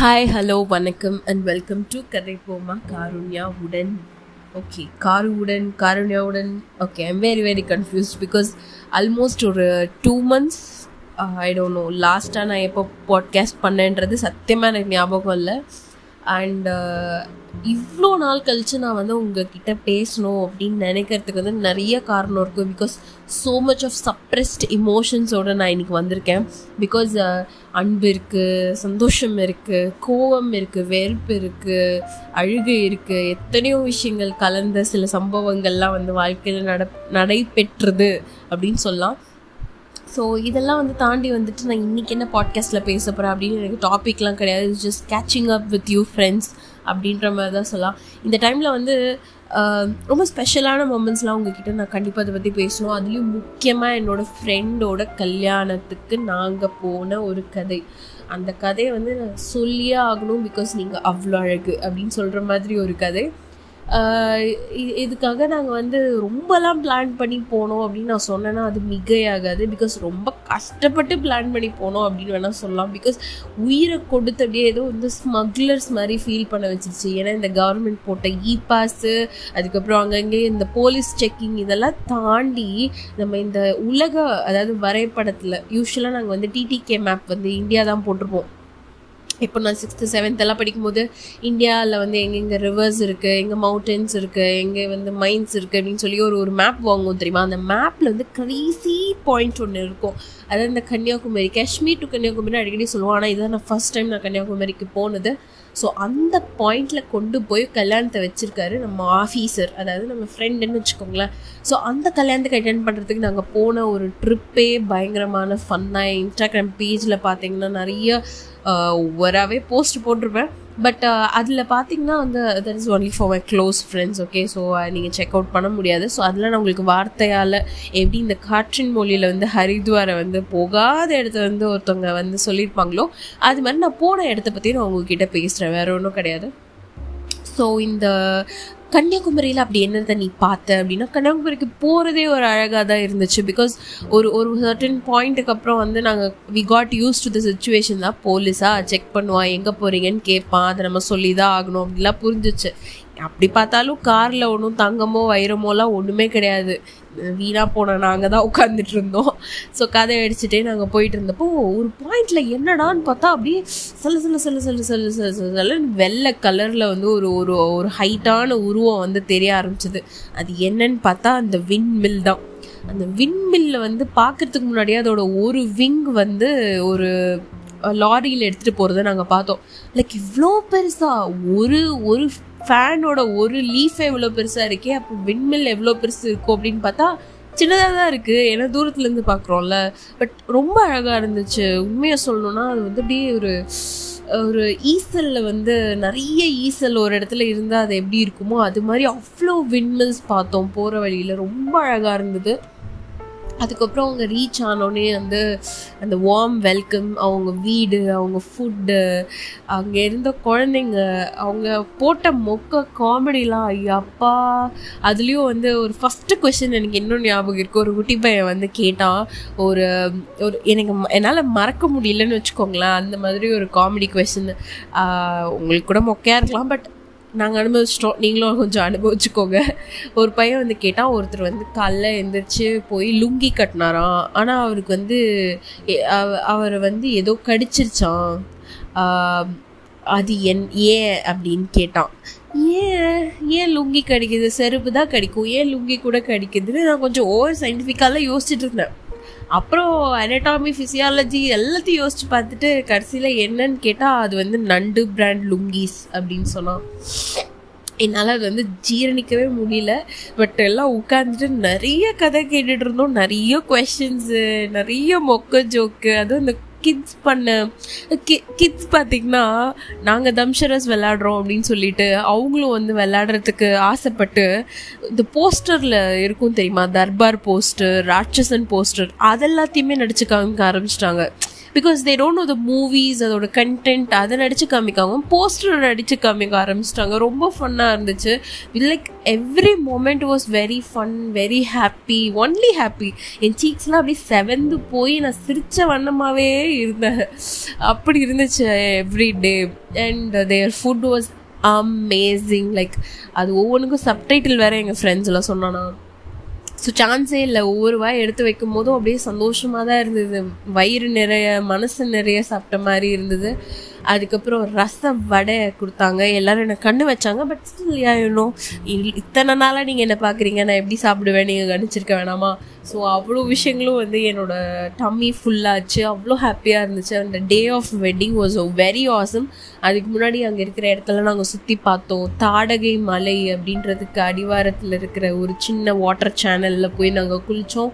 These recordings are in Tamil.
ஹாய் ஹலோ வணக்கம் அண்ட் வெல்கம் டு கதை போமா காருண்யா உடன் ஓகே காரு உடன் காருண்யா உடன் okay I'm very very confused because almost ஒரு two months I don't know லாஸ்ட்டாக நான் எப்போ பாட்காஸ்ட் பண்ணேன்றது சத்தியமாக எனக்கு ஞாபகம் இல்லை. அண்ட் uh, இவ்வளோ நாள் கழித்து நான் வந்து உங்ககிட்ட பேசணும் அப்படின்னு நினைக்கிறதுக்கு வந்து நிறைய காரணம் இருக்கும் because so much of suppressed இமோஷன்ஸோடு நான் இன்னைக்கு வந்திருக்கேன். பிகாஸ் uh, அன்பு இருக்குது சந்தோஷம் இருக்குது கோவம் இருக்குது வெறுப்பு இருக்குது அழுகை இருக்குது எத்தனையோ விஷயங்கள் கலந்த சில சம்பவங்கள்லாம் வந்து வாழ்க்கையில் நட நடைபெற்றது அப்படின்னு சொல்லலாம். ஸோ இதெல்லாம் வந்து தாண்டி வந்துட்டு நான் இன்றைக்கி என்ன பாட்காஸ்ட்டில் பேச போகிறேன் அப்படின்னு எனக்கு டாபிக்லாம் கிடையாது. Just catching up with you friends அப்படின்ற மாதிரி தான் சொல்லலாம். இந்த டைமில் வந்து ரொம்ப ஸ்பெஷலான மூமெண்ட்ஸ்லாம் உங்ககிட்ட நான் கண்டிப்பாக அதை பற்றி பேசணும். அதுலேயும் முக்கியமாக என்னோடய ஃப்ரெண்டோட கல்யாணத்துக்கு நாங்கள் போன ஒரு கதை. அந்த கதையை வந்து நான் சொல்லியே ஆகணும் பிகாஸ் நீங்கள் அவ்வளோ அழகு அப்படின்னு சொல்கிற மாதிரி ஒரு கதை. இதுக்காக நாங்கள் வந்து ரொம்பலாம் பிளான் பண்ணி போனோம் அப்படின்னு நான் சொன்னேன்னா அது மிகையாகாது. பிகாஸ் ரொம்ப கஷ்டப்பட்டு பிளான் பண்ணி போனோம் அப்படின்னு வேணால் சொல்லலாம். பிகாஸ் உயிரை கொடுத்து அப்படியே ஏதோ வந்து ஸ்மக்லர்ஸ் மாதிரி ஃபீல் பண்ண வச்சிருச்சு. ஏன்னா இந்த கவர்மெண்ட் போட்ட இ பாஸு அதுக்கப்புறம் அங்கங்கே இந்த போலீஸ் செக்கிங் இதெல்லாம் தாண்டி நம்ம இந்த உலக அதாவது வரைபடத்தில் யூஸ்வலாக நாங்கள் வந்து டிடிகே மேப் வந்து இந்தியா தான் போட்டிருப்போம். இப்போ நான் சிக்ஸ்த்து செவன்த்தெல்லாம் படிக்கும்போது இந்தியாவில் வந்து எங்கெங்கே ரிவர்ஸ் இருக்குது எங்கே மவுண்டன்ஸ் இருக்குது எங்கே வந்து மைன்ஸ் இருக்குது அப்படின்னு சொல்லி ஒரு ஒரு மேப் வாங்குவோம் தெரியுமா? அந்த மேப்பில் வந்து கடைசி பாயிண்ட் ஒன்று இருக்கும். அதாவது இந்த கன்னியாகுமரி காஷ்மீர் டு கன்னியாகுமரி அடிக்கடி சொல்லுவோம். ஆனால் இதுதான் நான் ஃபஸ்ட் டைம் நான் கன்னியாகுமரிக்கு போனது. ஸோ அந்த பாயிண்டில் கொண்டு போய் கல்யாணத்தை வச்சுருக்காரு நம்ம ஆஃபீஸர் அதாவது நம்ம ஃப்ரெண்டுன்னு வச்சுக்கோங்களேன். ஸோ அந்த கல்யாணத்துக்கு அட்டென்ட் பண்ணுறதுக்கு நாங்கள் போன ஒரு ட்ரிப்பே பயங்கரமான ஃபன்னாக இன்ஸ்டாகிராம் பேஜில் பார்த்தீங்கன்னா நிறைய ஒவ்வொராகவே போஸ்ட் போட்டிருப்பேன். பட் அதில் பார்த்தீங்கன்னா வந்து that is only for my close friends okay so நீங்கள் செக் அவுட் பண்ண முடியாது. ஸோ அதில் நான் உங்களுக்கு வார்த்தையால் எப்படி இந்த காற்றின் மொழியில் வந்து ஹரித்வாரை வந்து போகாத இடத்த வந்து ஒருத்தவங்க வந்து சொல்லியிருப்பாங்களோ அது மாதிரி நான் போன இடத்த பற்றி நான் உங்ககிட்ட பேசுகிறேன் வேற ஒன்றும் கிடையாது. ஸோ இந்த கன்னியாகுமரியில் அப்படி என்னதை நீ பார்த்த அப்படின்னா கன்னியாகுமரிக்கு போகிறதே ஒரு அழகாக தான் இருந்துச்சு. பிகாஸ் ஒரு ஒரு சர்டன் பாயிண்ட்டுக்கு அப்புறம் வந்து நாங்கள் we got use to the situation தான். போலீஸாக செக் பண்ணுவான் எங்கே போகிறீங்கன்னு கேட்பான் அதை நம்ம சொல்லி தான் ஆகணும் அப்படிலாம் புரிஞ்சிச்சு. அப்படி பார்த்தாலும் காரில் ஒன்றும் தங்கமோ வைரமோலாம் ஒன்றுமே கிடையாது. வீணாக போன நாங்கள் தான் உட்காந்துட்டு இருந்தோம் ஸோ கதை அடிச்சுட்டே நாங்கள் போயிட்டு இருந்தப்போ ஒரு பாயிண்டில் என்னடான்னு பார்த்தா அப்படியே சில சில சில சில சில சில சில சில வெள்ளை கலரில் வந்து ஒரு ஒரு ஒரு ஹைட்டான உருவம் வந்து தெரிய ஆரம்பிச்சது. அது என்னன்னு பார்த்தா அந்த விண்மில் தான். அந்த விண்மில்ல வந்து பார்க்கறதுக்கு முன்னாடியே அதோட ஒரு விங் வந்து ஒரு லாரியில் எடுத்துகிட்டு போகிறத நாங்கள் பார்த்தோம். லைக் இவ்வளோ பெருசாக ஒரு ஒரு ஃபேனோட ஒரு லீஃப் எவ்வளோ பெருசாக இருக்கே அப்போ விண்மில் எவ்வளோ பெருசு இருக்கும் அப்படின்னு பார்த்தா சின்னதாக தான் இருக்குது ஏன்னா தூரத்துலேருந்து பார்க்குறோம்ல. பட் ரொம்ப அழகாக இருந்துச்சு. உண்மையாக சொல்லணும்னா அது வந்து அப்படியே ஒரு ஒரு ஈசலில் வந்து நிறைய ஈசல் ஒரு இடத்துல இருந்தால் அது எப்படி இருக்குமோ அது மாதிரி அவ்வளோ விண்மில்ஸ் பார்த்தோம் போகிற வழியில். ரொம்ப அழகாக இருந்தது. அதுக்கப்புறம் அவங்க ரீச் ஆனோடனே வந்து அந்த வார்ம் வெல்கம் அவங்க வீடு அவங்க ஃபுட்டு அங்கே இருந்த குழந்தைங்க அவங்க போட்ட மொக்க காமெடிலாம் ஐயாப்பா. அதுலேயும் வந்து ஒரு ஃபஸ்ட்டு கொஷின் எனக்கு இன்னும் ஞாபகம் இருக்குது ஒரு குட்டி பையன் வந்து கேட்டான் ஒரு ஒரு எனக்கு என்னால் மறக்க முடியலன்னு வச்சுக்கோங்களேன் அந்த மாதிரி ஒரு காமெடி கொஷின் உங்களுக்கு கூட மொக்கையாக இருக்கலாம் பட் நாங்கள் அனுபவிச்சிட்டோம் நீங்களும் கொஞ்சம் அனுபவிச்சுக்கோங்க. ஒரு பையன் வந்து கேட்டால் ஒருத்தர் வந்து காலைல எழுந்திரிச்சு போய் லுங்கி கட்டினாராம். ஆனால் அவருக்கு வந்து அவர் வந்து ஏதோ கடிச்சிருச்சான் அது என் ஏன் அப்படின்னு கேட்டான். ஏன்? ஏன் லுங்கி கடிக்குது? செருப்பு தான் கடிக்கும். ஏன் லுங்கி கூட கடிக்குதுன்னு நான் கொஞ்சம் ஓவர் சயின்டிஃபிக்காலாம் யோசிச்சுட்டு இருந்தேன். அப்புறம் அனட்டாமி ஃபிசியாலஜி எல்லாத்தையும் யோசிச்சு பார்த்துட்டு கடைசியில் என்னன்னு கேட்டால் அது வந்து நண்டு பிராண்ட் லுங்கீஸ் அப்படின்னு சொன்னான். என்னால் அது வந்து ஜீரணிக்கவே முடியல. பட் எல்லாம் உட்காந்துட்டு நிறைய கதை கேட்டுட்டு இருந்தோம். நிறைய கொஷின்ஸு நிறைய மொக்க ஜோக்கு அதுவும் இந்த கிட்ஸ் பண்ண. கி கிட்ஸ் பார்த்திங்கன்னா நாங்கள் தம்ஷரஸ் விளாட்றோம் அப்படின்னு சொல்லிட்டு அவங்களும் வந்து விளாடுறதுக்கு ஆசைப்பட்டு இந்த போஸ்டரில் இருக்கும் தெரியுமா? தர்பார் போஸ்டர் ராட்சசன் போஸ்டர் அதெல்லாத்தையுமே நடிச்சு காமிக்க ஆரம்பிச்சிட்டாங்க. Because they don't know the movies அதோட கண்டென்ட் அதை நடித்து காமிக்காங்க போஸ்டர் நடித்து காமிக்க ஆரம்பிச்சிட்டாங்க. ரொம்ப ஃபன்னாக இருந்துச்சு. Like every moment was very fun very happy only happy என் சீக்ஸ்லாம் அப்படியே செவந்து போய் நான் சிரித்த வண்ணமாகவே இருந்தேன். அப்படி இருந்துச்சு every day and their food was amazing like அது ஒவ்வொன்றுக்கும் சப்டைட்டில் வேறு எங்கள் ஃப்ரெண்ட்ஸ்லாம் சொன்னானா. ஸோ சான்ஸே இல்லை. ஒவ்வொரு வாய் எடுத்து வைக்கும் போதும் அப்படியே சந்தோஷமாக தான் இருந்தது. வயிறு நிறைய மனசு நிறைய சாப்பிட்ட மாதிரி இருந்தது. அதுக்கப்புறம் ரச வடை கொடுத்தாங்க. எல்லாரும் என்னை கண்ணு வச்சாங்க. பட் ஸ்டில் இன்னும் இத்தனை நாளாக நீங்கள் என்ன பார்க்குறீங்க நான் எப்படி சாப்பிடுவேன்? நீங்கள் கணிச்சிருக்க வேணாமா? ஸோ அவ்வளோ விஷயங்களும் வந்து என்னோட டம்மி ஃபுல்லாச்சு அவ்வளோ ஹாப்பியாக இருந்துச்சு. அந்த day of wedding was very awesome அதுக்கு முன்னாடி அங்கே இருக்கிற இடத்துல நாங்கள் சுற்றி பார்த்தோம். தாடகை மலை அப்படின்றதுக்கு அடிவாரத்தில் இருக்கிற ஒரு சின்ன வாட்டர் சேனலில் போய் நாங்கள் குளித்தோம்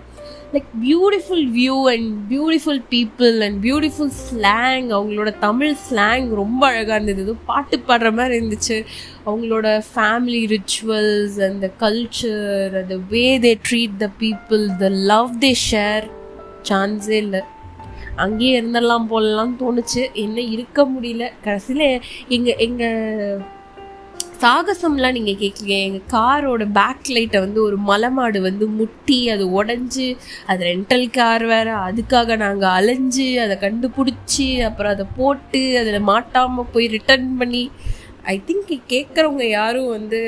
like beautiful view and beautiful people and beautiful slang அவங்களோட தமிழ் ஸ்லாங் ரொம்ப அழகாக இருந்தது. ஏதோ பாட்டு பாடுற மாதிரி இருந்துச்சு. அவங்களோட ஃபேமிலி ரிச்சுவல்ஸ் அந்த கல்ச்சர் அந்த way they treat the people the love they share சான்ஸே இல்லை. அங்கேயே இருந்தெல்லாம் போலலாம் தோணுச்சு. என்ன இருக்க முடியல. கடைசியில் எங்கள் எங்கள் சாகசம்லாம் நீங்கள் கேட்கலீங்க எங்கள் காரோட பேக் லைட்டை வந்து ஒரு மலை மாடு வந்து முட்டி அது உடஞ்சி அது ரெண்டல் கார் வேறு அதுக்காக நாங்கள் அலைஞ்சு அதை கண்டுபிடிச்சி அப்புறம் அதை போட்டு அதில் மாட்டாமல் போய் ரிட்டர்ன் பண்ணி ஐ திங்க் கேட்குறவங்க யாரும் வந்து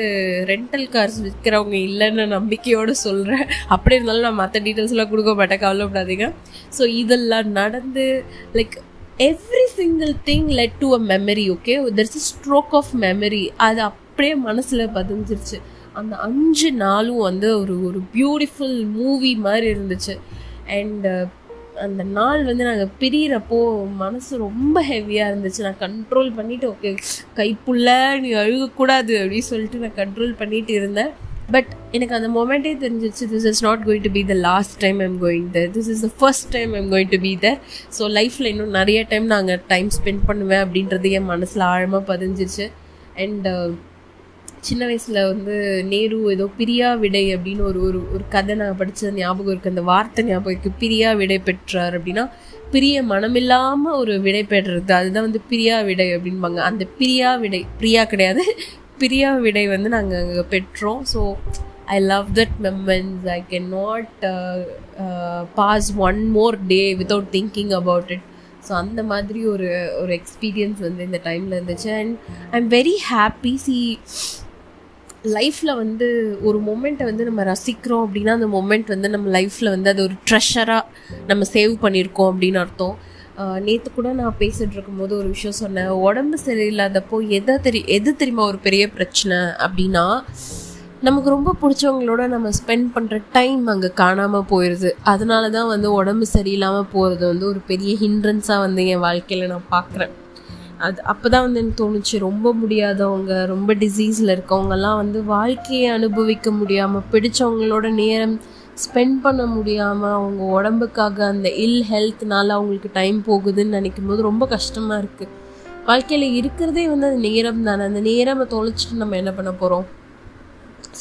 ரெண்டல் கார்ஸ் விற்கிறவங்க இல்லைன்னு நம்பிக்கையோடு சொல்கிறேன் அப்படி இருந்தாலும் நான் மற்ற டீட்டெயில்ஸ்லாம் கொடுக்க மாட்டேன் கவலைப்படாதீங்க. ஸோ இதெல்லாம் நடந்து like every single thing led to a memory okay there's a stroke of memory அது அப்படியே மனசில் பதிஞ்சிருச்சு. அந்த அஞ்சு நாளும் வந்து ஒரு ஒரு பியூட்டிஃபுல் மூவி மாதிரி இருந்துச்சு. அண்டு uh, அந்த நாள் வந்து நாங்கள் பிரியிறப்போ மனசு ரொம்ப ஹெவியாக இருந்துச்சு. நான் கண்ட்ரோல் பண்ணிவிட்டு ஓகே கைப்புள்ள நீ அழுகக்கூடாது அப்படின்னு சொல்லிட்டு நான் கண்ட்ரோல் பண்ணிட்டு இருந்தேன். பட் எனக்கு அந்த மொமெண்ட்டே தெரிஞ்சிச்சு this is not going to be the last time I'm going there this is the first time I'm going to be there so லைஃப்பில் இன்னும் நிறைய டைம் நாங்கள் டைம் ஸ்பெண்ட் பண்ணுவேன் அப்படின்றது என் மனசில் ஆழமாக பதிஞ்சிச்சு. அண்ட் சின்ன வயசில் வந்து நேரு ஏதோ பிரியா விடை அப்படின்னு ஒரு ஒரு ஒரு கதை நான் படித்த ஞாபகம் இருக்குது அந்த வார்த்தை ஞாபகம் இருக்குது பிரியா விடை பெற்றார் அப்படின்னா பிரிய மனமில்லாமல் ஒரு விடை பெறுறது. அதுதான் வந்து பிரியா விடை அப்படின்பாங்க. அந்த பிரியா விடை பிரியா கிடையாது. பிரியா விடை வந்து நாங்கள் அங்கே பெற்றோம். So I love that moments I can not pass one more day without thinking about it so அந்த மாதிரி ஒரு ஒரு எக்ஸ்பீரியன்ஸ் வந்து இந்த டைமில் இருந்துச்சு. And I am very happy see லைஃப்பில் வந்து ஒரு மொமெண்ட்டை வந்து நம்ம ரசிக்கிறோம் அப்படின்னா அந்த மொமெண்ட் வந்து நம்ம லைஃப்பில் வந்து அது ஒரு ட்ரெஷராக நம்ம சேவ் பண்ணியிருக்கோம் அப்படின்னு அர்த்தம். நேற்று கூட நான் பேசிகிட்டு இருக்கும்போது ஒரு விஷயம் சொன்னேன். உடம்பு சரியில்லாதப்போ எதை தெரி எது தெரியுமா ஒரு பெரிய பிரச்சனை அப்படின்னா நமக்கு ரொம்ப பிடிச்சவங்களோட நம்ம ஸ்பெண்ட் பண்ணுற டைம் அங்கே காணாமல் போயிடுது அதனால தான் வந்து உடம்பு சரியில்லாமல் போகிறது வந்து ஒரு பெரிய ஹிண்ட்ரன்ஸாக வந்து என் வாழ்க்கையில் நான் பார்க்குறேன். அது அப்போ தான் வந்து எனக்கு தோணுச்சு ரொம்ப முடியாதவங்க ரொம்ப டிசீஸில் இருக்கவங்கெல்லாம் வந்து வாழ்க்கையை அனுபவிக்க முடியாமல் பிடிச்சவங்களோட நேரம் ஸ்பெண்ட் பண்ண முடியாமல் அவங்க உடம்புக்காக அந்த இல் ஹெல்த்னால அவங்களுக்கு டைம் போகுதுன்னு நினைக்கும் போது ரொம்ப கஷ்டமாக இருக்குது வாழ்க்கையில் இருக்கிறதே வந்து அந்த நேரம் தானே. அந்த நேரம் தொலைச்சிட்டு நம்ம என்ன பண்ண போகிறோம்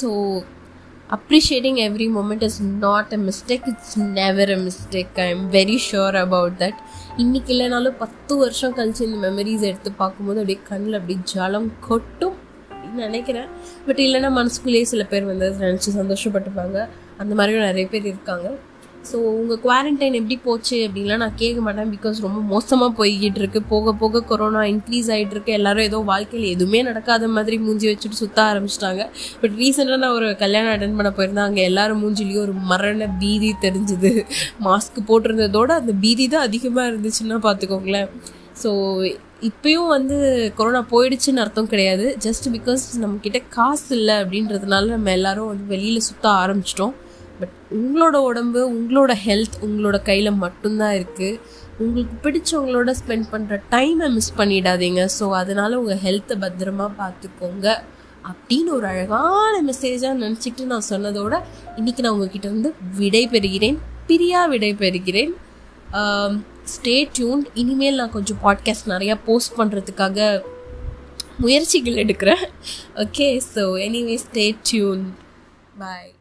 so appreciating every moment is not a mistake it's never a mistake I am very sure about that இன்றைக்கி இல்லைனாலும் பத்து வருஷம் கழிச்சு இந்த மெமரிஸ் எடுத்து பார்க்கும்போது அப்படியே கண்ணில் அப்படியே ஜலம் கொட்டும் அப்படின்னு நினைக்கிறேன். பட் இல்லைன்னா மனசுக்குள்ளேயே சில பேர் வந்து நினச்சி சந்தோஷப்பட்டுப்பாங்க. அந்த மாதிரியும் நிறைய பேர் இருக்காங்க. ஸோ உங்கள் குவாரண்டைன் எப்படி போச்சு அப்படின்லாம் நான் கேட்க மாட்டேன் பிகாஸ் ரொம்ப மோசமாக போய்கிட்டு இருக்கு. போக போக கொரோனா இன்க்ரீஸ் ஆகிட்டு இருக்கு. எல்லாரும் ஏதோ வாழ்க்கையில் எதுவுமே நடக்காத மாதிரி மூஞ்சி வச்சுட்டு சுற்ற ஆரம்பிச்சிட்டாங்க. பட் ரீசெண்டாக நான் ஒரு கல்யாணம் அட்டன் பண்ண போயிருந்தேன். அங்கே எல்லாரும் மூஞ்சிலையும் ஒரு மரண பீதி தெரிஞ்சுது. மாஸ்க் போட்டிருந்ததோட அந்த பீதி தான் அதிகமாக இருந்துச்சுன்னா பார்த்துக்கோங்களேன். ஸோ இப்பயும் வந்து கொரோனா போயிடுச்சுன்னு அர்த்தம் கிடையாது. ஜஸ்ட் பிகாஸ் நம்மக்கிட்ட காசு இல்லை அப்படின்றதுனால நம்ம எல்லாரும் வந்து வெளியில் சுற்ற ஆரம்பிச்சிட்டோம். பட் உங்களோட உடம்பு உங்களோட ஹெல்த் உங்களோட கையில் மட்டும்தான் இருக்குது உங்களுக்கு பிடிச்சவங்களோட ஸ்பெண்ட் பண்ணுற டைமை மிஸ் பண்ணிடாதீங்க. ஸோ அதனால் உங்கள் ஹெல்த்தை பத்திரமா பார்த்துக்கோங்க அப்படின்னு ஒரு அழகான மெசேஜாக நினச்சிக்கிட்டு நான் சொன்னதோட இன்றைக்கி நான் உங்ககிட்ட வந்து விடை பெறுகிறேன் பிரியா விடை பெறுகிறேன் ஸ்டே டியூன்ட் இனிமேல் நான் கொஞ்சம் பாட்காஸ்ட் நிறையா போஸ்ட் பண்ணுறதுக்காக முயற்சிகள் எடுக்கிறேன். Okay so anyway stay tuned bye